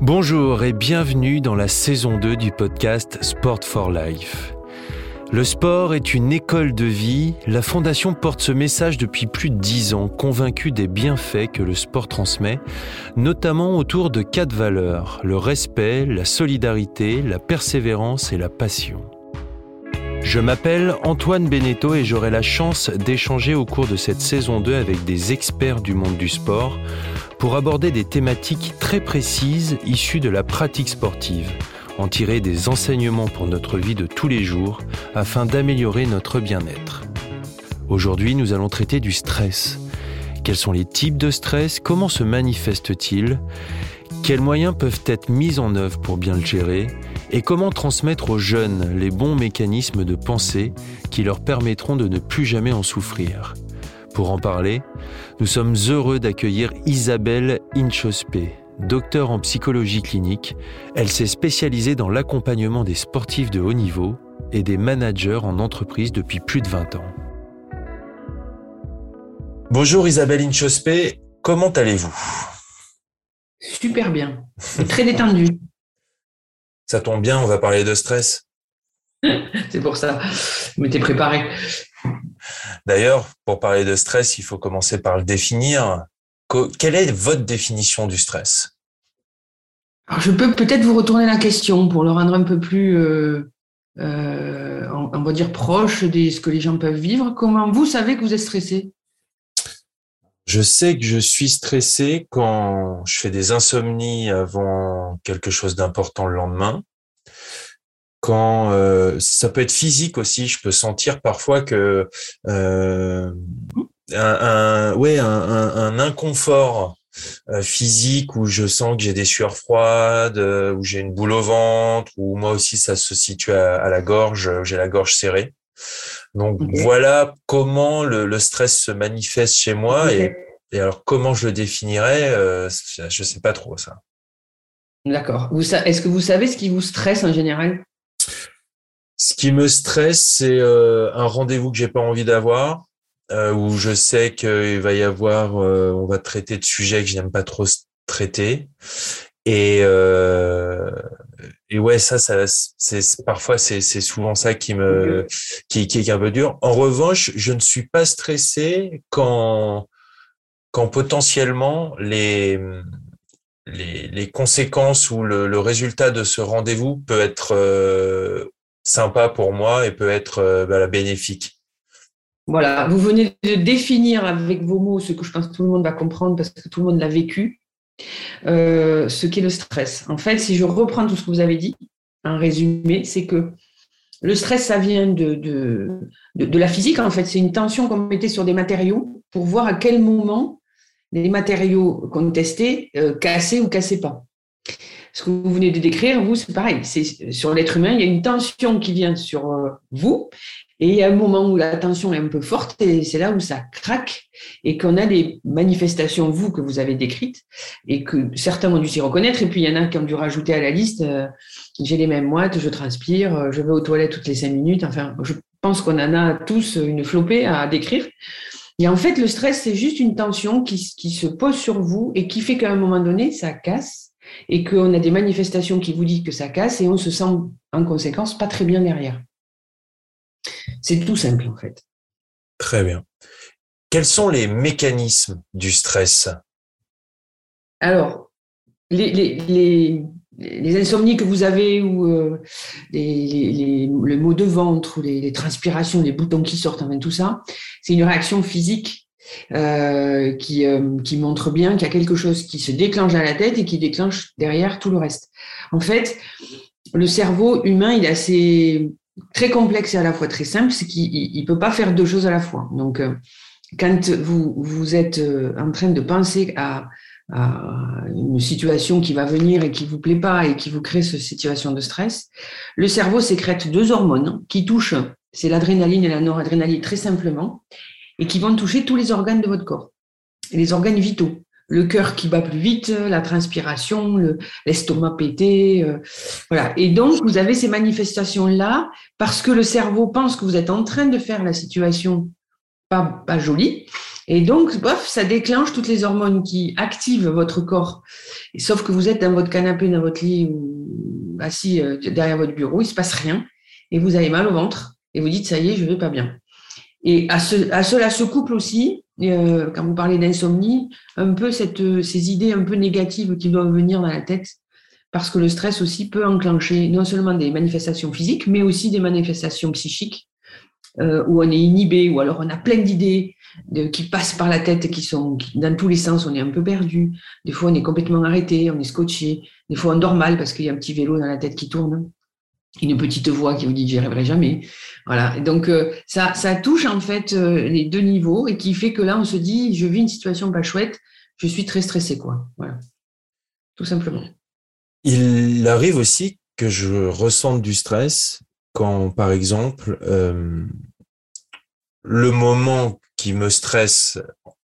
Bonjour et bienvenue dans la saison 2 du podcast Sport for Life. Le sport est une école de vie. La Fondation porte ce message depuis plus de dix ans, convaincue des bienfaits que le sport transmet, notamment autour de quatre valeurs, le respect, la solidarité, la persévérance et la passion. Je m'appelle Antoine Beneteau et j'aurai la chance d'échanger au cours de cette saison 2 avec des experts du monde du sport pour aborder des thématiques très précises issues de la pratique sportive, en tirer des enseignements pour notre vie de tous les jours afin d'améliorer notre bien-être. Aujourd'hui, nous allons traiter du stress. Quels sont les types de stress? Comment se manifestent-ils Quels moyens peuvent être mis en œuvre pour bien le gérer? Et comment transmettre aux jeunes les bons mécanismes de pensée qui leur permettront de ne plus jamais en souffrir? Pour en parler, nous sommes heureux d'accueillir Isabelle Inchospé, docteur en psychologie clinique. Elle s'est spécialisée dans l'accompagnement des sportifs de haut niveau et des managers en entreprise depuis plus de 20 ans. Bonjour Isabelle Inchospé, comment allez-vous? Super bien, très détendu. Ça tombe bien, on va parler de stress. C'est pour ça. Mais t'es préparé. D'ailleurs, pour parler de stress, il faut commencer par le définir. Quelle est votre définition du stress? Alors, Je peux peut-être vous retourner la question pour le rendre un peu plus, euh, euh, on va dire, proche de ce que les gens peuvent vivre. Comment vous savez que vous êtes stressé? Je sais que je suis stressé quand je fais des insomnies avant quelque chose d'important le lendemain. Quand euh, ça peut être physique aussi, je peux sentir parfois que euh, un, ouais un, inconfort euh, physique où je sens que j'ai des sueurs froides, où j'ai une boule au ventre, ou moi aussi ça se situe à, la gorge, j'ai la gorge serrée. Donc voilà comment le, le, stress se manifeste chez moi et, et, alors comment je le définirais, euh, je sais pas trop ça. D'accord. Est-ce que vous savez ce qui vous stresse en général? Ce qui me stresse, c'est euh, un rendez-vous que j'ai pas envie d'avoir, euh, où je sais qu'il va y avoir, on va traiter de sujets que je n'aime pas trop traiter, et euh, et ouais, ça, ça, c'est parfois c'est c'est souvent ça qui me qui, qui est un peu dur. En revanche, je ne suis pas stressé quand quand potentiellement les les, les conséquences ou le, le résultat de ce rendez-vous peut être euh, sympa pour moi et peut être euh, bah, bénéfique. Voilà, vous venez de définir avec vos mots ce que je pense que tout le monde va comprendre parce que tout le monde l'a vécu. Euh, ce qu'est le stress. En fait, si je reprends tout ce que vous avez dit, un résumé, c'est que le stress, ça vient de, de, de, la physique. En fait, c'est une tension qu'on mettait sur des matériaux pour voir à quel moment les matériaux qu'on testait euh, cassaient ou cassaient pas. Ce que vous venez de décrire, vous, c'est pareil. C'est sur l'être humain, il y a une tension qui vient sur euh, vous et il y a un moment où la tension est un peu forte et c'est là où ça craque et qu'on a des manifestations, vous, que vous avez décrites et que certains ont dû s'y reconnaître. Et puis, il y en a qui ont dû rajouter à la liste, euh, j'ai les mêmes moites, je transpire, euh, je vais aux toilettes toutes les cinq minutes. Enfin, je pense qu'on en a tous une flopée à décrire. Et en fait, le stress, c'est juste une tension qui, se pose sur vous et qui fait qu'à un moment donné, ça casse et qu'on a des manifestations qui vous disent que ça casse et on se sent en conséquence pas très bien derrière. C'est tout simple en fait. Très bien. Quels sont les mécanismes du stress? Alors, les, insomnies que vous avez ou euh, le mot de ventre, ou les, transpirations, les boutons qui sortent, enfin, tout ça, c'est une réaction physique euh, qui, euh, qui montre bien qu'il y a quelque chose qui se déclenche à la tête et qui déclenche derrière tout le reste. En fait, le cerveau humain, il est assez très complexe et à la fois très simple, c'est qu'il ne peut pas faire deux choses à la fois. Donc, euh, quand vous, êtes euh, en train de penser à, une situation qui va venir et qui vous plaît pas et qui vous crée cette situation de stress, le cerveau sécrète deux hormones qui touchent, c'est l'adrénaline et la noradrénaline très simplement, et qui vont toucher tous les organes de votre corps, les organes vitaux le cœur qui bat plus vite, la transpiration, l'estomac pété, euh, voilà. Et donc vous avez ces manifestations là parce que le cerveau pense que vous êtes en train de faire la situation pas, pas jolie Et donc, bof, ça déclenche toutes les hormones qui activent votre corps. Sauf que vous êtes dans votre canapé, dans votre lit ou assis euh, derrière votre bureau, il se passe rien et vous avez mal au ventre et vous dites ça y est, je vais pas bien. Et à, à cela se couple aussi, euh, quand vous parlez d'insomnie, un peu euh, ces idées un peu négatives qui doivent venir dans la tête, parce que le stress aussi peut enclencher non seulement des manifestations physiques, mais aussi des manifestations psychiques, euh, où on est inhibé, ou alors on a plein d'idées qui passent par la tête, qui sont dans tous les sens, on est un peu perdu. Des fois, on est complètement arrêté, on est scotché. Des fois, on dort mal parce qu'il y a un petit vélo dans la tête qui tourne une petite voix qui vous dit j'y arriverai jamais. Voilà. Donc euh, ça, ça touche en fait euh, les deux niveaux et qui fait que là on se dit je vis une situation pas chouette, je suis très stressé quoi. Voilà. Tout simplement. Il arrive aussi que je ressente du stress quand par exemple euh, le moment qui me stresse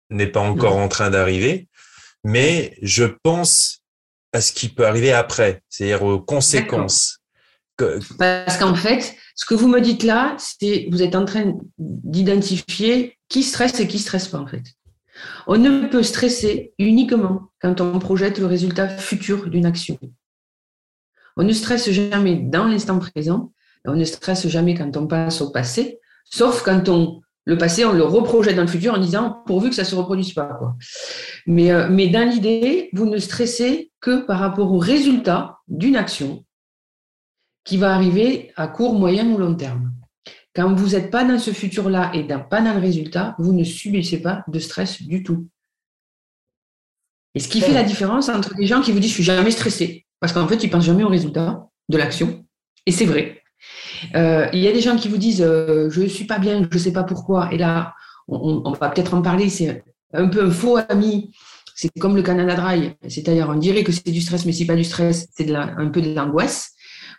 n'est pas encore en train d'arriver, mais je pense à ce qui peut arriver après, c'est-à-dire aux conséquences. Parce qu'en fait, ce que vous me dites là, c'est vous êtes en train d'identifier qui stresse et qui stresse pas en fait. On ne peut stresser uniquement quand on projette le résultat futur d'une action. On ne stresse jamais dans l'instant présent, on ne stresse jamais quand on passe au passé, sauf quand on le passé, on le reprojette dans le futur en disant pourvu que ça se reproduise pas. Quoi. Mais, euh, mais dans l'idée, vous ne stressez que par rapport au résultat d'une action qui va arriver à court, moyen ou long terme. Quand vous n'êtes pas dans ce futur-là et pas dans le résultat, vous ne subissez pas de stress du tout. Et ce qui fait la différence entre les gens qui vous disent je suis jamais stressé, parce qu'en fait ils pensent jamais au résultat de l'action, et c'est vrai. Euh, il y a des gens qui vous disent euh, je ne suis pas bien, je ne sais pas pourquoi, et là on, va peut-être en parler, c'est un peu un faux ami. C'est comme le Canada Dry, c'est-à-dire on dirait que c'est du stress, mais c'est pas du stress, c'est un peu de l'angoisse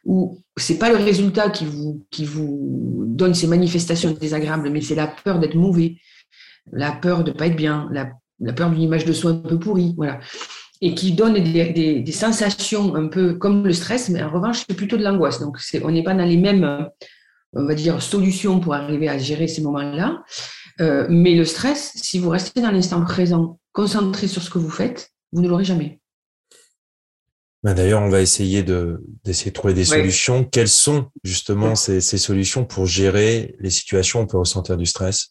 où c'est pas le résultat qui vous, qui vous donne ces manifestations désagréables, mais c'est la peur d'être mauvais, la peur de pas être bien, la, peur d'une image de soi un peu pourrie, voilà. Et qui donne des, des, sensations un peu comme le stress, mais en revanche, c'est plutôt de l'angoisse. Donc, on n'est pas dans les mêmes, on va dire, solutions pour arriver à gérer ces moments-là. Euh, mais le stress, si vous restez dans l'instant présent, concentré sur ce que vous faites, vous ne l'aurez jamais. Bah, d'ailleurs, on va essayer de d'essayer de trouver des solutions. Quelles sont justement ces, ces, solutions pour gérer les situations où on peut ressentir du stress?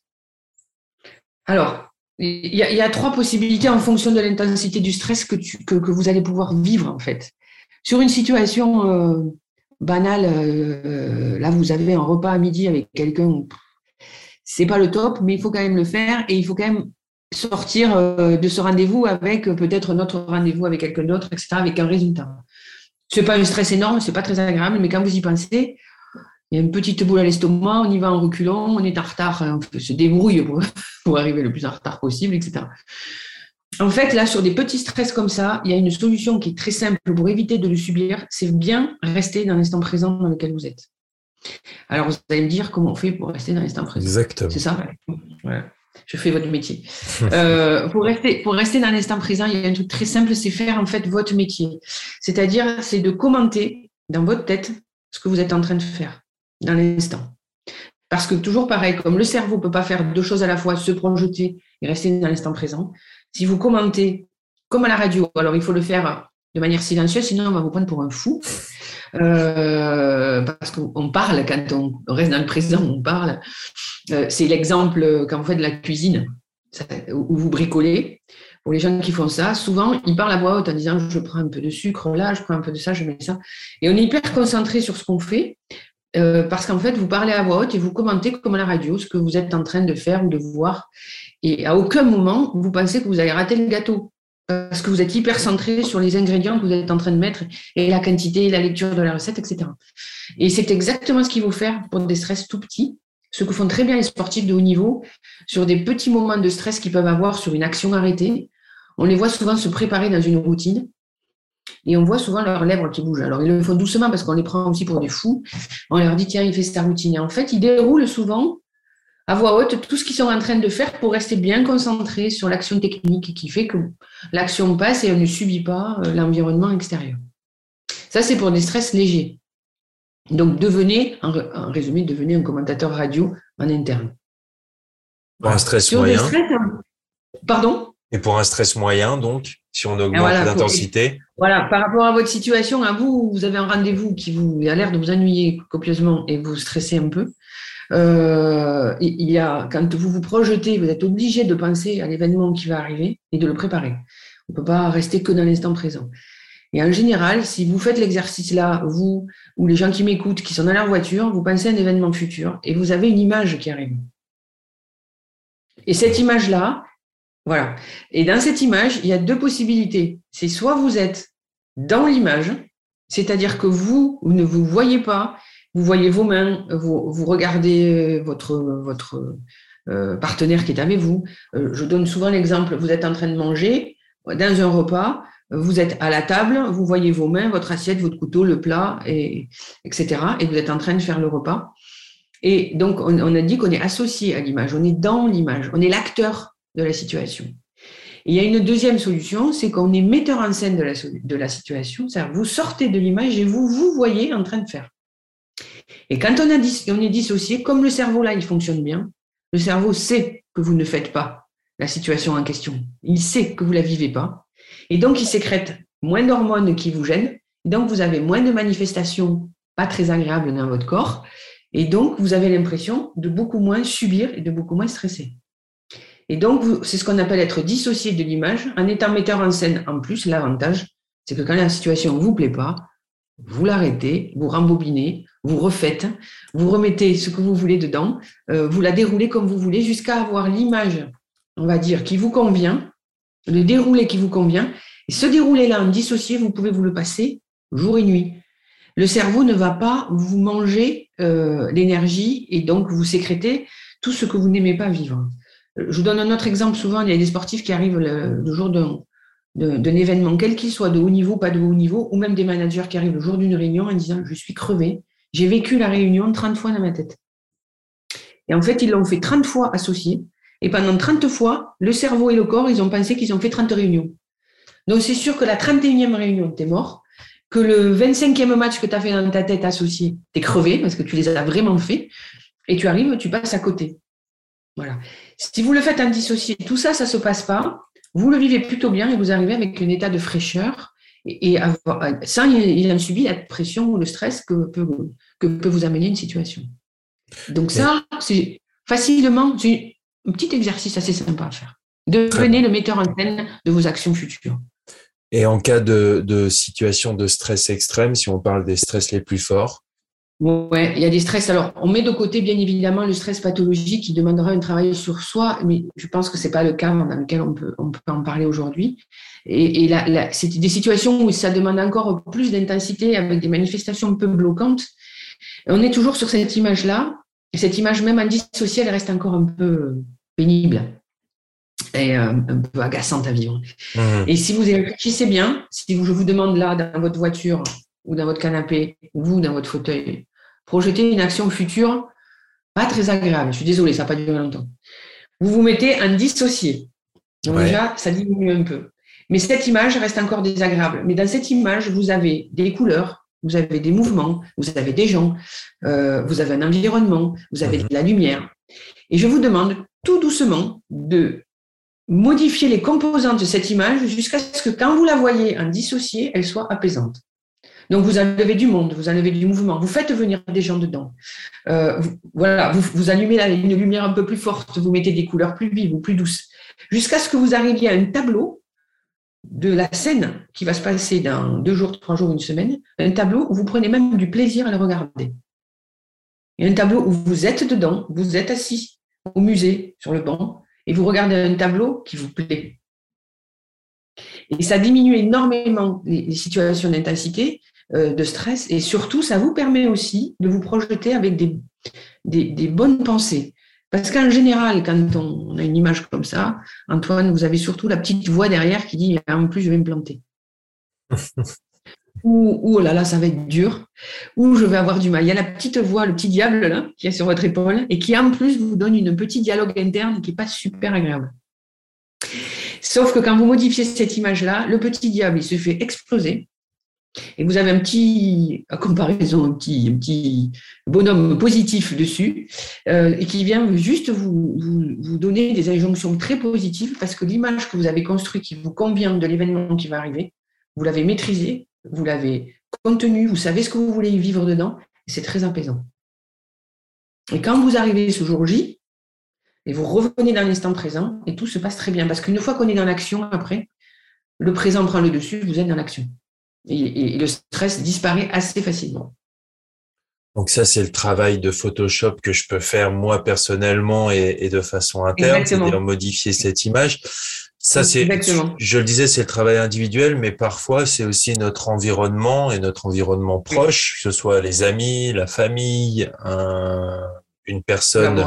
Alors, il y, a, y, a, trois possibilités en fonction de l'intensité du stress que, tu, que, que, vous allez pouvoir vivre en fait. Sur une situation euh, banale, euh, là vous avez un repas à midi avec quelqu'un, c'est pas le top, mais il faut quand même le faire et il faut quand même sortir euh, de ce rendez-vous avec euh, peut-être notre rendez-vous avec quelqu'un d'autre, etc., avec un résultat. Ce n'est pas un stress énorme, ce n'est pas très agréable, mais quand vous y pensez, il y a une petite boule à l'estomac, on y va en reculant, on est en retard, hein, on se débrouille pour, pour arriver le plus en retard possible, etc. En fait, là, sur des petits stress comme ça, il y a une solution qui est très simple pour éviter de le subir, c'est bien rester dans l'instant présent dans lequel vous êtes. Alors, vous allez me dire comment on fait pour rester dans l'instant présent. Exactement. C'est ça? Je fais votre métier. Euh, pour, rester, pour rester dans l'instant présent, il y a un truc très simple, c'est faire en fait votre métier. C'est-à-dire, c'est de commenter dans votre tête ce que vous êtes en train de faire dans l'instant. Parce que toujours pareil, comme le cerveau ne peut pas faire deux choses à la fois, se projeter et rester dans l'instant présent, si vous commentez comme à la radio, alors il faut le faire de manière silencieuse, sinon on va vous prendre pour un fou. Euh, parce qu'on parle, quand on reste dans le présent, on parle. Euh, c'est l'exemple quand vous faites de la cuisine, où vous bricolez. Pour les gens qui font ça, souvent, ils parlent à voix haute en disant je prends un peu de sucre là, je prends un peu de ça, je mets ça. Et on est hyper concentré sur ce qu'on fait. Euh, parce qu'en fait, vous parlez à voix haute et vous commentez comme à la radio ce que vous êtes en train de faire ou de voir. Et à aucun moment, vous pensez que vous avez raté le gâteau parce que vous êtes hyper centré sur les ingrédients que vous êtes en train de mettre et la quantité, la lecture de la recette, etc. Et c'est exactement ce qu'il faut faire pour des stress tout petits, ce que font très bien les sportifs de haut niveau sur des petits moments de stress qu'ils peuvent avoir sur une action arrêtée. On les voit souvent se préparer dans une routine et on voit souvent leurs lèvres qui bougent. Alors ils le font doucement parce qu'on les prend aussi pour des fous. On leur dit tiens, il fait sa routine. Et en fait, ils déroulent souvent à voix haute tout ce qu'ils sont en train de faire pour rester bien concentrés sur l'action technique qui fait que l'action passe et on ne subit pas euh, l'environnement extérieur. Ça, c'est pour des stress légers. Donc, devenez, en résumé, devenez un commentateur radio en interne. Un stress moyen. Pardon? Et pour un stress moyen, donc, si on augmente l'intensité Voilà, par rapport à votre situation, à vous, vous avez un rendez-vous qui vous a l'air de vous ennuyer copieusement et vous stressez un peu. Euh, il y a, quand vous vous projetez, vous êtes obligé de penser à l'événement qui va arriver et de le préparer. On ne peut pas rester que dans l'instant présent. Et en général, si vous faites l'exercice là, vous ou les gens qui m'écoutent, qui sont dans leur voiture, vous pensez à un événement futur et vous avez une image qui arrive. Et cette image-là, voilà. Et dans cette image, il y a deux possibilités. C'est soit vous êtes dans l'image, c'est-à-dire que vous ne vous voyez pas, vous voyez vos mains, vous, vous regardez votre, votre euh, partenaire qui est avec vous. Euh, je donne souvent l'exemple, vous êtes en train de manger dans un repas, vous êtes à la table, vous voyez vos mains, votre assiette, votre couteau, le plat, et, etc. Et vous êtes en train de faire le repas. Et donc, on, a dit qu'on est associé à l'image, on est dans l'image, on est l'acteur de la situation. il y a une deuxième solution, c'est qu'on est metteur en scène de la, de la situation, c'est-à-dire vous sortez de l'image et vous vous voyez en train de faire. Et quand on, est dissocié, comme le cerveau là, il fonctionne bien, le cerveau sait que vous ne faites pas la situation en question. Il sait que vous la vivez pas. Et donc, il sécrète moins d'hormones qui vous gênent. Donc, vous avez moins de manifestations pas très agréables dans votre corps. Et donc, vous avez l'impression de beaucoup moins subir et de beaucoup moins stresser. Et donc, c'est ce qu'on appelle être dissocié de l'image. En étant metteur en scène, en plus, l'avantage, c'est que quand la situation ne vous plaît pas, vous l'arrêtez, vous rembobinez, vous refaites, vous remettez ce que vous voulez dedans, euh, vous la déroulez comme vous voulez jusqu'à avoir l'image, on va dire, qui vous convient, le déroulé qui vous convient. Et ce déroulé-là, en dissocié, vous pouvez vous le passer jour et nuit. Le cerveau ne va pas vous manger euh, l'énergie et donc vous sécrétez tout ce que vous n'aimez pas vivre. Je vous donne un autre exemple. Souvent, il y a des sportifs qui arrivent le, jour d'un événement, quel qu'il soit, de haut niveau, pas de haut niveau, ou même des managers qui arrivent le jour d'une réunion en disant Je suis crevé, j'ai vécu la réunion 30 fois dans ma tête. Et en fait, ils l'ont fait 30 fois associés. Et pendant 30 fois, le cerveau et le corps, ils ont pensé qu'ils ont fait 30 réunions. Donc, c'est sûr que la 31e réunion, tu es mort que le 25e match que tu as fait dans ta tête associé, tu es crevé parce que tu les as vraiment fait, et tu arrives, tu passes à côté. Voilà. Si vous le faites en dissocié, tout ça, ça ne se passe pas, vous le vivez plutôt bien et vous arrivez avec un état de fraîcheur et, sans il en subit la pression ou le stress que peut, que peut vous amener une situation. Donc ça, c'est facilement, c'est un petit exercice assez sympa à faire. Devenez le metteur en scène de vos actions futures. Et en cas de, situation de stress extrême, si on parle des stress les plus forts Oui, il y a des stress. Alors, on met de côté, bien évidemment, le stress pathologique qui demandera un travail sur soi, mais je pense que ce n'est pas le cas dans lequel on peut, on peut en parler aujourd'hui. Et, et c'est des situations où ça demande encore plus d'intensité avec des manifestations un peu bloquantes. on est toujours sur cette image-là. Et cette image, même en dissocié, elle reste encore un peu pénible est euh, un peu agaçante à vivre. Mmh. Et si vous réfléchissez bien, si je vous demande là, dans votre voiture ou dans votre canapé, ou vous dans votre fauteuil, projetez une action future pas très agréable. Je suis désolée, ça n'a pas duré longtemps. Vous vous mettez en dissocié. Donc déjà, ça diminue un peu. Mais cette image reste encore désagréable. Mais dans cette image, vous avez des couleurs, vous avez des mouvements, vous avez des gens, euh, vous avez un environnement, vous avez mmh. de la lumière. Et je vous demande tout doucement de modifier les composantes de cette image jusqu'à ce que quand vous la voyez en dissocié, elle soit apaisante. Donc vous enlevez du monde, vous enlevez du mouvement, vous faites venir des gens dedans. Euh, voilà, vous, vous allumez une lumière un peu plus forte, vous mettez des couleurs plus vives ou plus douces, jusqu'à ce que vous arriviez à un tableau de la scène qui va se passer dans deux jours, trois jours, une semaine, un tableau où vous prenez même du plaisir à le regarder. Et un tableau où vous êtes dedans, vous êtes assis au musée, sur le banc, et vous regardez un tableau qui vous plaît. Et ça diminue énormément les, situations d'intensité, de stress, et surtout, ça vous permet aussi de vous projeter avec des, des, bonnes pensées. Parce qu'en général, quand on a une image comme ça, Antoine, vous avez surtout la petite voix derrière qui dit en plus, je vais me planter. ou, oh là là, ça va être dur, ou je vais avoir du mal. Il y a la petite voix, le petit diable là, qui est sur votre épaule, et qui en plus vous donne une petite dialogue interne qui n'est pas super agréable. Sauf que quand vous modifiez cette image-là, le petit diable, il se fait exploser. Et vous avez un petit, à comparaison, un petit, bonhomme positif dessus, euh, et qui vient juste vous, donner des injonctions très positives parce que l'image que vous avez construite qui vous convient de l'événement qui va arriver, vous l'avez maîtrisé, vous l'avez contenu, vous savez ce que vous voulez vivre dedans, et c'est très apaisant. Et quand vous arrivez ce jour J, et vous revenez dans l'instant présent, et tout se passe très bien, parce qu'une fois qu'on est dans l'action, après, le présent prend le dessus, vous êtes dans l'action et, le stress disparaît assez facilement. Donc ça, c'est le travail de Photoshop que je peux faire moi personnellement et, de façon interne, c'est-à-dire modifier cette image. Ça, c'est, je le disais, c'est le travail individuel, mais parfois c'est aussi notre environnement et notre environnement proche, que ce soit les amis, la famille, une personne,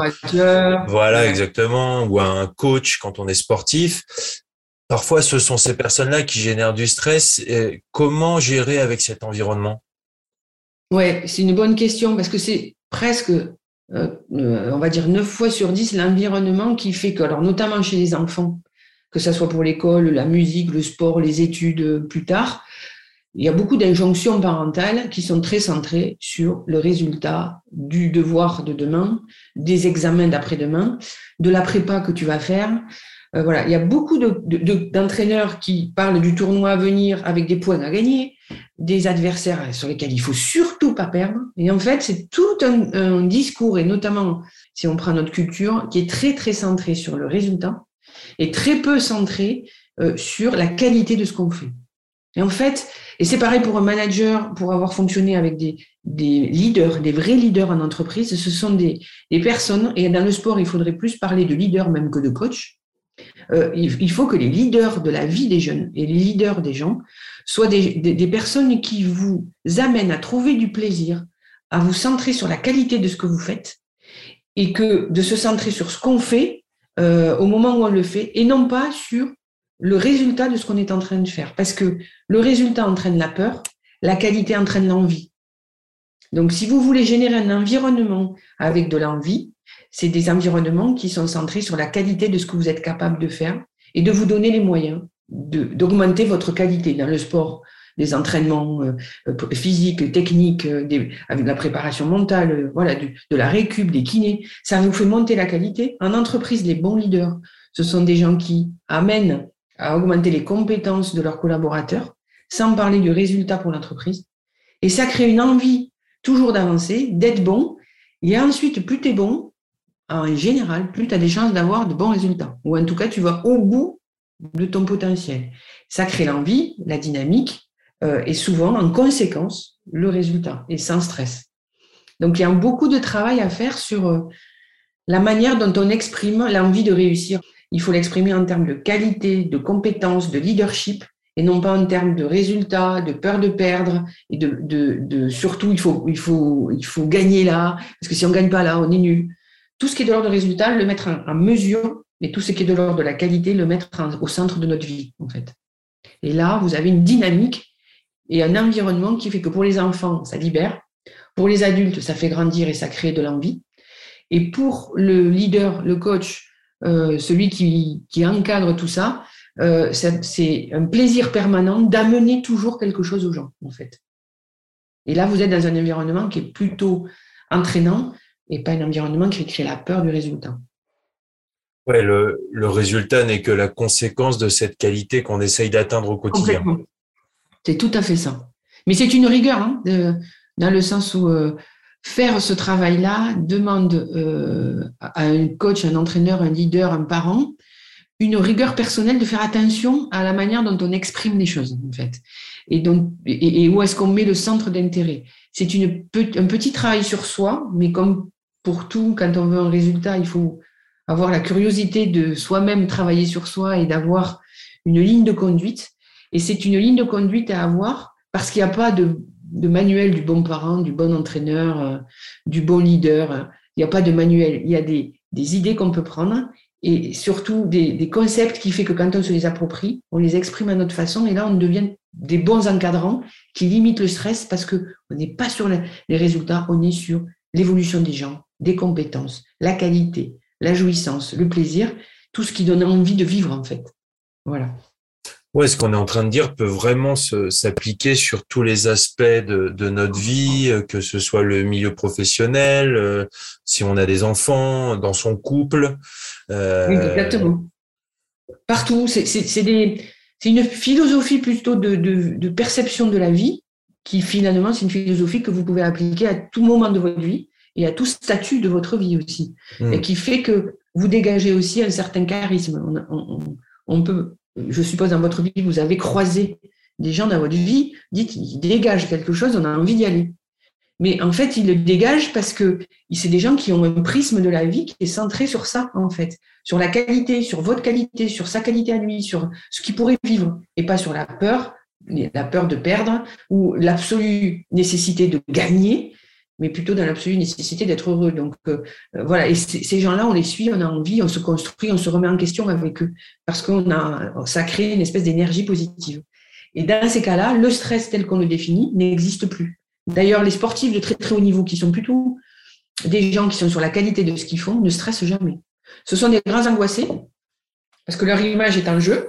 voilà exactement, ou un coach quand on est sportif. Parfois, ce sont ces personnes-là qui génèrent du stress. comment gérer avec cet environnement? Ouais, c'est une bonne question parce que c'est presque, euh, euh, on va dire, 9 fois sur 10 l'environnement qui fait que, alors notamment chez les enfants, que ce soit pour l'école, la musique, le sport, les études euh, plus tard, il y a beaucoup d'injonctions parentales qui sont très centrées sur le résultat du devoir de demain, des examens d'après-demain, de la prépa que tu vas faire, euh, voilà, il y a beaucoup d'entraîneurs qui parlent du tournoi à venir avec des points à gagner, des adversaires sur lesquels il faut surtout pas perdre. Et en fait, c'est tout un, discours, et notamment si on prend notre culture, qui est très très centré sur le résultat et très peu centré euh, sur la qualité de ce qu'on fait. Et en fait, et c'est pareil pour un manager, pour avoir fonctionné avec des, leaders, des vrais leaders en entreprise, ce sont des, personnes, et dans le sport, il faudrait plus parler de leader même que de coach, euh, il faut que les leaders de la vie des jeunes et les leaders des gens soient des, personnes qui vous amènent à trouver du plaisir, à vous centrer sur la qualité de ce que vous faites et que de se centrer sur ce qu'on fait euh, au moment où on le fait et non pas sur le résultat de ce qu'on est en train de faire. Parce que le résultat entraîne la peur, la qualité entraîne l'envie. Donc si vous voulez générer un environnement avec de l'envie, c'est des environnements qui sont centrés sur la qualité de ce que vous êtes capable de faire et de vous donner les moyens d'augmenter votre qualité dans le sport, des entraînements euh, physiques, techniques, euh, avec la préparation mentale, euh, voilà, de la récup, des kinés. Ça vous fait monter la qualité. En entreprise, les bons leaders, ce sont des gens qui amènent à augmenter les compétences de leurs collaborateurs, sans parler du résultat pour l'entreprise. Et ça crée une envie toujours d'avancer, d'être bon. Et ensuite, plus tu es bon, en général, plus tu as des chances d'avoir de bons résultats. Ou en tout cas, tu vas au bout de ton potentiel. Ça crée l'envie, la dynamique, euh, et souvent, en conséquence, le résultat, et sans stress. Donc, il y a beaucoup de travail à faire sur euh, la manière dont on exprime l'envie de réussir. Il faut l'exprimer en termes de qualité, de compétences, de leadership, et non pas en termes de résultats, de peur de perdre, et de, de, surtout, il faut, il, faut, il faut gagner là, parce que si on ne gagne pas là, on est nul tout ce qui est de l'ordre résultat, le mettre en, mesure, et tout ce qui est de l'ordre de la qualité, le mettre au centre de notre vie, en fait. Et là, vous avez une dynamique et un environnement qui fait que pour les enfants, ça libère. Pour les adultes, ça fait grandir et ça crée de l'envie. Et pour le leader, le coach, euh, celui qui, encadre tout ça, euh, c'est un plaisir permanent d'amener toujours quelque chose aux gens, en fait. Et là, vous êtes dans un environnement qui est plutôt entraînant et pas un environnement qui crée la peur du résultat. Ouais, le, le résultat n'est que la conséquence de cette qualité qu'on essaye d'atteindre au quotidien. C'est tout à fait ça. Mais c'est une rigueur, hein, dans le sens où euh, faire ce travail-là demande euh, à un coach, un entraîneur, un leader, un parent, une rigueur personnelle de faire attention à la manière dont on exprime les choses, en fait. Et, donc, et, où est-ce qu'on met le centre d'intérêt? C'est une, un petit travail sur soi, mais comme pour tout, quand on veut un résultat, il faut avoir la curiosité de soi-même travailler sur soi et d'avoir une ligne de conduite. Et c'est une ligne de conduite à avoir parce qu'il n'y a pas de, manuel du bon parent, du bon entraîneur, euh, du bon leader. Il n'y a pas de manuel. Il y a des, idées qu'on peut prendre et surtout des, concepts qui fait que quand on se les approprie, on les exprime à notre façon et là on devient des bons encadrants qui limitent le stress parce que on n'est pas sur les résultats, on est sur l'évolution des gens, des compétences, la qualité, la jouissance, le plaisir, tout ce qui donne envie de vivre en fait. Voilà. Ouais, ce qu'on est en train de dire peut vraiment s'appliquer sur tous les aspects de, de, notre vie, euh, que ce soit le milieu professionnel, euh, si on a des enfants, dans son couple. Euh... Exactement. Partout. C'est une philosophie plutôt de, de, de, perception de la vie qui finalement, c'est une philosophie que vous pouvez appliquer à tout moment de votre vie et à tout statut de votre vie aussi. Hmm. Et qui fait que vous dégagez aussi un certain charisme. On, on, on peut je suppose dans votre vie, vous avez croisé des gens dans votre vie, dites, ils dégagent quelque chose, on a envie d'y aller. Mais en fait, ils le dégagent parce que c'est des gens qui ont un prisme de la vie qui est centré sur ça, en fait, sur la qualité, sur votre qualité, sur sa qualité à lui, sur ce qu'il pourrait vivre, et pas sur la peur, la peur de perdre ou l'absolue nécessité de gagner, mais plutôt dans l'absolue nécessité d'être heureux. Donc euh, euh, voilà, et ces gens-là, on les suit, on a envie, on se construit, on se remet en question avec eux, parce qu'on a, ça crée une espèce d'énergie positive. Et dans ces cas-là, le stress tel qu'on le définit n'existe plus. D'ailleurs, les sportifs de très très haut niveau, qui sont plutôt des gens qui sont sur la qualité de ce qu'ils font, ne stressent jamais. Ce sont des grands angoissés, parce que leur image est en jeu,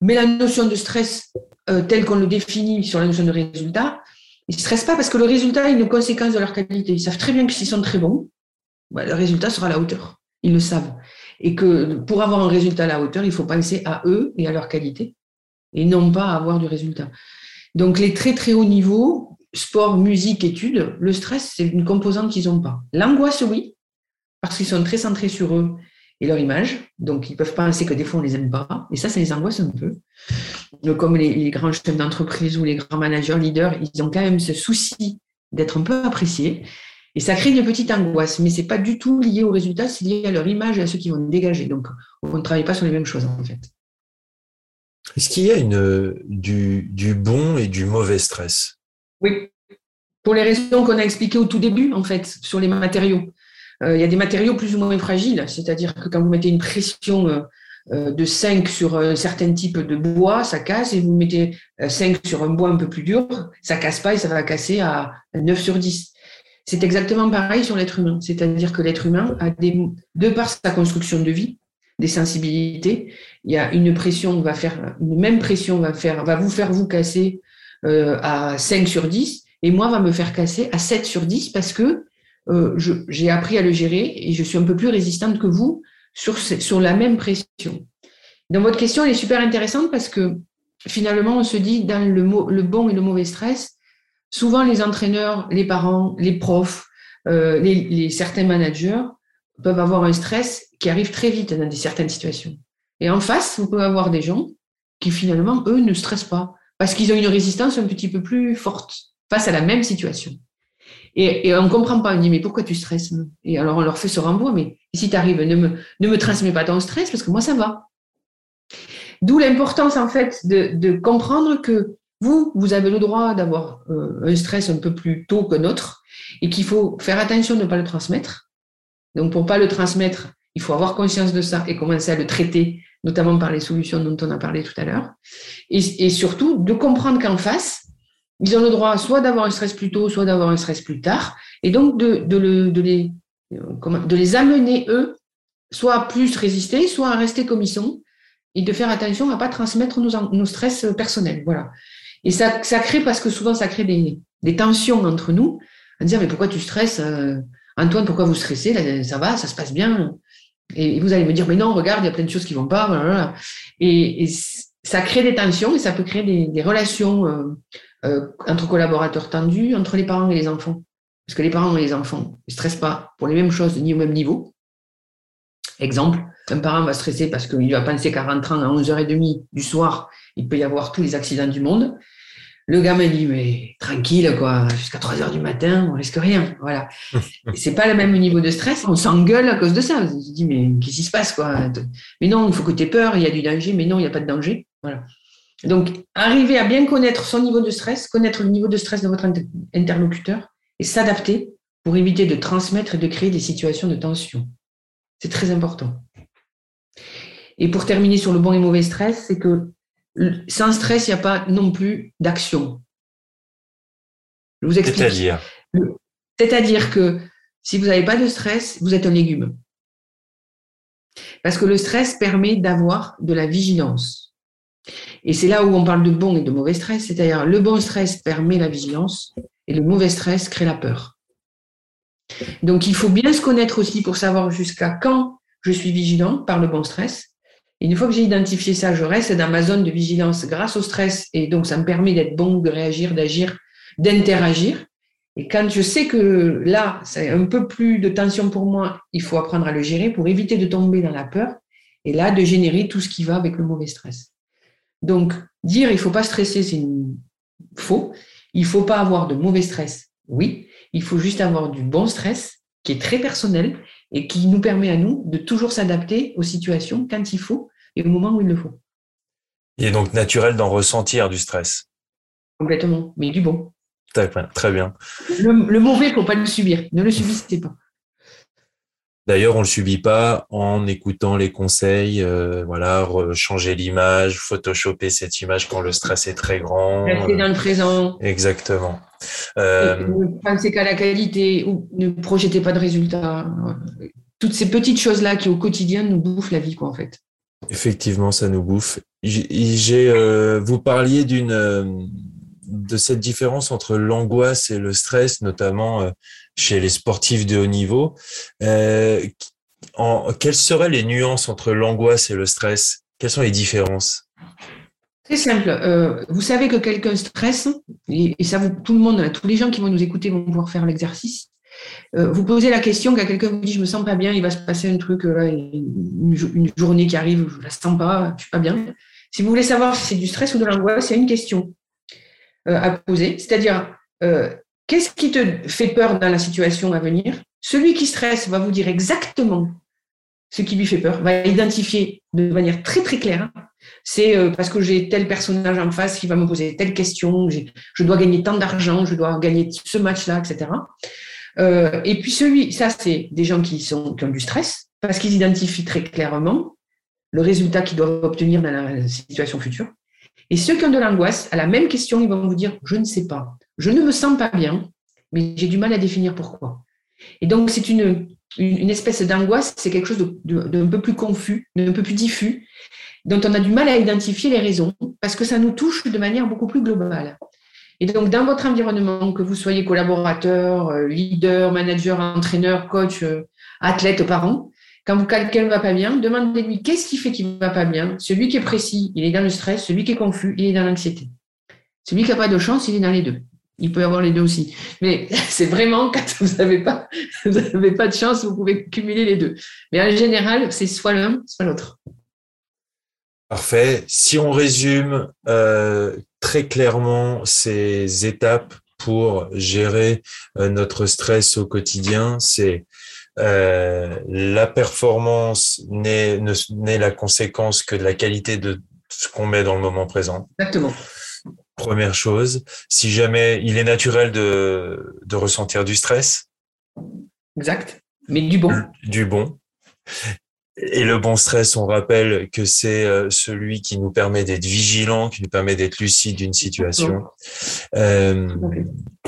mais la notion de stress euh, telle qu'on le définit sur la notion de résultat, ils ne stressent pas parce que le résultat est une conséquence de leur qualité. Ils savent très bien que s'ils sont très bons, bah, le résultat sera à la hauteur. Ils le savent. Et que pour avoir un résultat à la hauteur, il faut penser à eux et à leur qualité et non pas avoir du résultat. Donc les très très hauts niveaux, sport, musique, études, le stress, c'est une composante qu'ils n'ont pas. L'angoisse, oui, parce qu'ils sont très centrés sur eux et leur image. Donc, ils peuvent penser que des fois, on les aime pas. Et ça, ça les angoisse un peu. comme les, grands chefs d'entreprise ou les grands managers, leaders, ils ont quand même ce souci d'être un peu appréciés. Et ça crée une petite angoisse, mais c'est pas du tout lié au résultat, c'est lié à leur image et à ceux qui vont dégager. Donc, on ne travaille pas sur les mêmes choses, en fait. Est-ce qu'il y a une, du, du bon et du mauvais stress? Oui. Pour les raisons qu'on a expliquées au tout début, en fait, sur les matériaux. Euh, il y a des matériaux plus ou moins fragiles, c'est-à-dire que quand vous mettez une pression euh, euh, de 5 sur un certain type de bois, ça casse, et vous mettez 5 sur un bois un peu plus dur, ça casse pas et ça va casser à 9 sur 10. C'est exactement pareil sur l'être humain, c'est-à-dire que l'être humain a des, de par sa construction de vie, des sensibilités, il y a une pression une même pression va va vous faire vous casser à 5 sur 10, et moi va me faire casser à 7 sur 10 parce que euh, j'ai appris à le gérer et je suis un peu plus résistante que vous sur, la même pression. Dans votre question, elle est super intéressante parce que finalement, on se dit dans le, bon et le mauvais stress, souvent les entraîneurs, les parents, les profs, euh, certains managers peuvent avoir un stress qui arrive très vite dans des, certaines situations. Et en face, vous pouvez avoir des gens qui finalement, eux, ne stressent pas parce qu'ils ont une résistance un petit peu plus forte face à la même situation. Et, on ne comprend pas. On dit, mais pourquoi tu stresses Et alors, on leur fait ce renvoi, mais si tu arrives, ne me, ne me transmets pas ton stress parce que moi, ça va. D'où l'importance, en fait, de, comprendre que vous, vous avez le droit d'avoir euh, un stress un peu plus tôt que notre et qu'il faut faire attention de ne pas le transmettre. Donc, pour ne pas le transmettre, il faut avoir conscience de ça et commencer à le traiter, notamment par les solutions dont on a parlé tout à l'heure. Et, et surtout, de comprendre qu'en face, ils ont le droit soit d'avoir un stress plus tôt, soit d'avoir un stress plus tard, et donc de, de, les, amener, eux, soit à plus résister, soit à rester comme ils sont, et de faire attention à ne pas transmettre nos, stress personnels. Voilà. Et ça, crée, parce que souvent ça crée des, tensions entre nous, à dire, mais pourquoi tu stresses euh, Antoine, pourquoi vous stressez Ça va, ça se passe bien. Et vous allez me dire, mais non, regarde, il y a plein de choses qui vont pas. Et, et ça crée des tensions et ça peut créer des, des relations euh, euh, entre collaborateurs tendus, entre les parents et les enfants. Parce que les parents et les enfants ne stressent pas pour les mêmes choses ni au même niveau. Exemple, un parent va stresser parce qu'il va penser qu'à rentrant à 11h30 du soir, il peut y avoir tous les accidents du monde. Le gamin dit, mais tranquille, quoi, jusqu'à 3 h du matin, on risque rien. Voilà. C'est pas le même niveau de stress, on s'engueule à cause de ça. On se dit, mais qu'est-ce qui se passe, quoi? Mais non, il faut que tu aies peur, il y a du danger, mais non, il n'y a pas de danger. Voilà. Donc, arriver à bien connaître son niveau de stress, connaître le niveau de stress de votre interlocuteur et s'adapter pour éviter de transmettre et de créer des situations de tension. C'est très important. Et pour terminer sur le bon et mauvais stress, c'est que sans stress, il n'y a pas non plus d'action. Je vous explique. C'est-à-dire? C'est-à-dire que si vous n'avez pas de stress, vous êtes un légume. Parce que le stress permet d'avoir de la vigilance Et c'est là où on parle de bon et de mauvais stress, c'est-à-dire le bon stress permet la vigilance et le mauvais stress crée la peur. Donc il faut bien se connaître aussi pour savoir jusqu'à quand je suis vigilant par le bon stress. Une fois que j'ai identifié ça, je reste dans ma zone de vigilance grâce au stress et donc ça me permet d'être bon, de réagir, d'agir, d'interagir. Et quand je sais que là, c'est un peu plus de tension pour moi, il faut apprendre à le gérer pour éviter de tomber dans la peur et là de générer tout ce qui va avec le mauvais stress. Donc, dire il faut pas stresser, c'est faux. Il faut pas avoir de mauvais stress, oui. Il faut juste avoir du bon stress qui est très personnel et qui nous permet à nous de toujours s'adapter aux situations quand il faut et au moment où il le faut. Il est donc naturel d'en ressentir du stress. Complètement, mais du bon. Très bien. Le, mauvais, il ne faut pas le subir. Ne le subissez pas. D'ailleurs, on le subit pas en écoutant les conseils, euh, voilà, changer l'image, photoshopper cette image quand le stress est très grand. Rester dans le présent. Exactement. Euh... Ne pensez qu'à la qualité ou ne projetez pas de résultats. Toutes ces petites choses-là qui au quotidien nous bouffent la vie, quoi, en fait. Effectivement, ça nous bouffe. J'ai, euh, vous parliez d'une euh, de cette différence entre l'angoisse et le stress, notamment chez les sportifs de haut niveau. Euh, quelles seraient les nuances entre l'angoisse et le stress? Quelles sont les différences? Très simple. Euh, vous savez que quelqu'un stresse, et, ça, vous, tout le monde, tous les gens qui vont nous écouter vont pouvoir faire l'exercice. vous posez la question quand quelqu'un vous dit je me sens pas bien, il va se passer un truc, une, une, journée qui arrive, je la sens pas, je suis pas bien. Si vous voulez savoir si c'est du stress ou de l'angoisse, il y a une question. Euh, à poser, c'est-à-dire euh, qu'est-ce qui te fait peur dans la situation à venir? Celui qui stresse va vous dire exactement ce qui lui fait peur, va identifier de manière très très claire. C'est euh, parce que j'ai tel personnage en face qui va me poser telle question, je dois gagner tant d'argent, je dois gagner ce match-là, etc. et puis celui, ça c'est des gens qui, sont, qui ont du stress parce qu'ils identifient très clairement le résultat qu'ils doivent obtenir dans la situation future. Et ceux qui ont de l'angoisse, à la même question, ils vont vous dire, je ne sais pas, je ne me sens pas bien, mais j'ai du mal à définir pourquoi. Et donc, c'est une, une, espèce d'angoisse, c'est quelque chose d'un peu plus confus, d'un peu plus diffus, dont on a du mal à identifier les raisons, parce que ça nous touche de manière beaucoup plus globale. Et donc, dans votre environnement, que vous soyez collaborateur, euh, leader, manager, entraîneur, coach, euh, athlète, parent, quand quelqu'un ne va pas bien, demandez-lui qu'est-ce qui fait qu'il ne va pas bien. Celui qui est précis, il est dans le stress. Celui qui est confus, il est dans l'anxiété. Celui qui n'a pas de chance, il est dans les deux. Il peut y avoir les deux aussi. Mais c'est vraiment quand vous n'avez pas, vous pas de chance, vous pouvez cumuler les deux. Mais en général, c'est soit l'un, soit l'autre. Parfait. Si on résume euh, très clairement ces étapes pour gérer euh, notre stress au quotidien, c'est euh, la performance n'est la conséquence que de la qualité de ce qu'on met dans le moment présent. Exactement. Première chose, si jamais il est naturel de, de ressentir du stress. Exact, mais du bon. Du bon. Et le bon stress, on rappelle que c'est euh, celui qui nous permet d'être vigilant, qui nous permet d'être lucide d'une situation. Euh,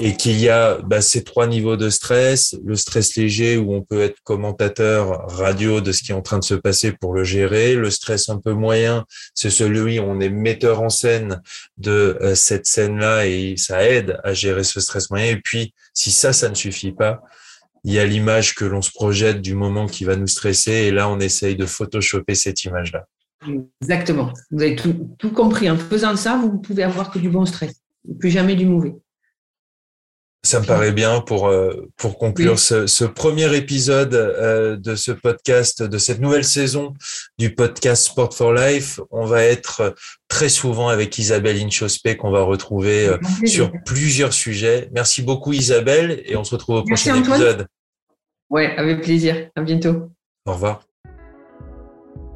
et qu'il y a bah, ces trois niveaux de stress. Le stress léger où on peut être commentateur radio de ce qui est en train de se passer pour le gérer. Le stress un peu moyen, c'est celui où on est metteur en scène de euh, cette scène-là et ça aide à gérer ce stress moyen. Et puis, si ça, ça ne suffit pas, il y a l'image que l'on se projette du moment qui va nous stresser et là on essaye de photoshopper cette image-là. Exactement. Vous avez tout, compris. En faisant ça, vous ne pouvez avoir que du bon stress, plus jamais du mauvais. Ça me paraît bien pour, euh, pour conclure ce, premier épisode euh, de ce podcast, de cette nouvelle saison du podcast Sport for Life. On va être très souvent avec Isabelle Inchospé qu'on va retrouver euh, sur plusieurs sujets. Merci beaucoup Isabelle et on se retrouve au prochain épisode. Ouais, avec plaisir. À bientôt. Au revoir.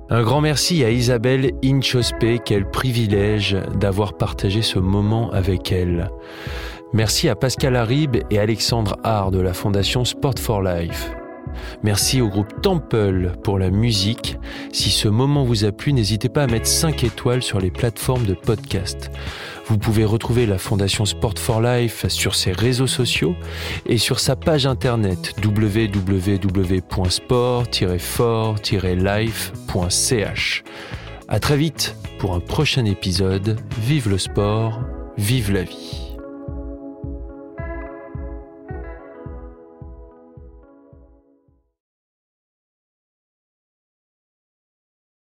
Un grand merci à Isabelle Inchospé, quel privilège d'avoir partagé ce moment avec elle. Merci à Pascal Harib et Alexandre Hard de la Fondation Sport for Life. Merci au groupe Temple pour la musique. Si ce moment vous a plu, n'hésitez pas à mettre 5 étoiles sur les plateformes de podcast. Vous pouvez retrouver la Fondation Sport for Life sur ses réseaux sociaux et sur sa page internet www.sport-for-life.ch. À très vite pour un prochain épisode. Vive le sport, vive la vie.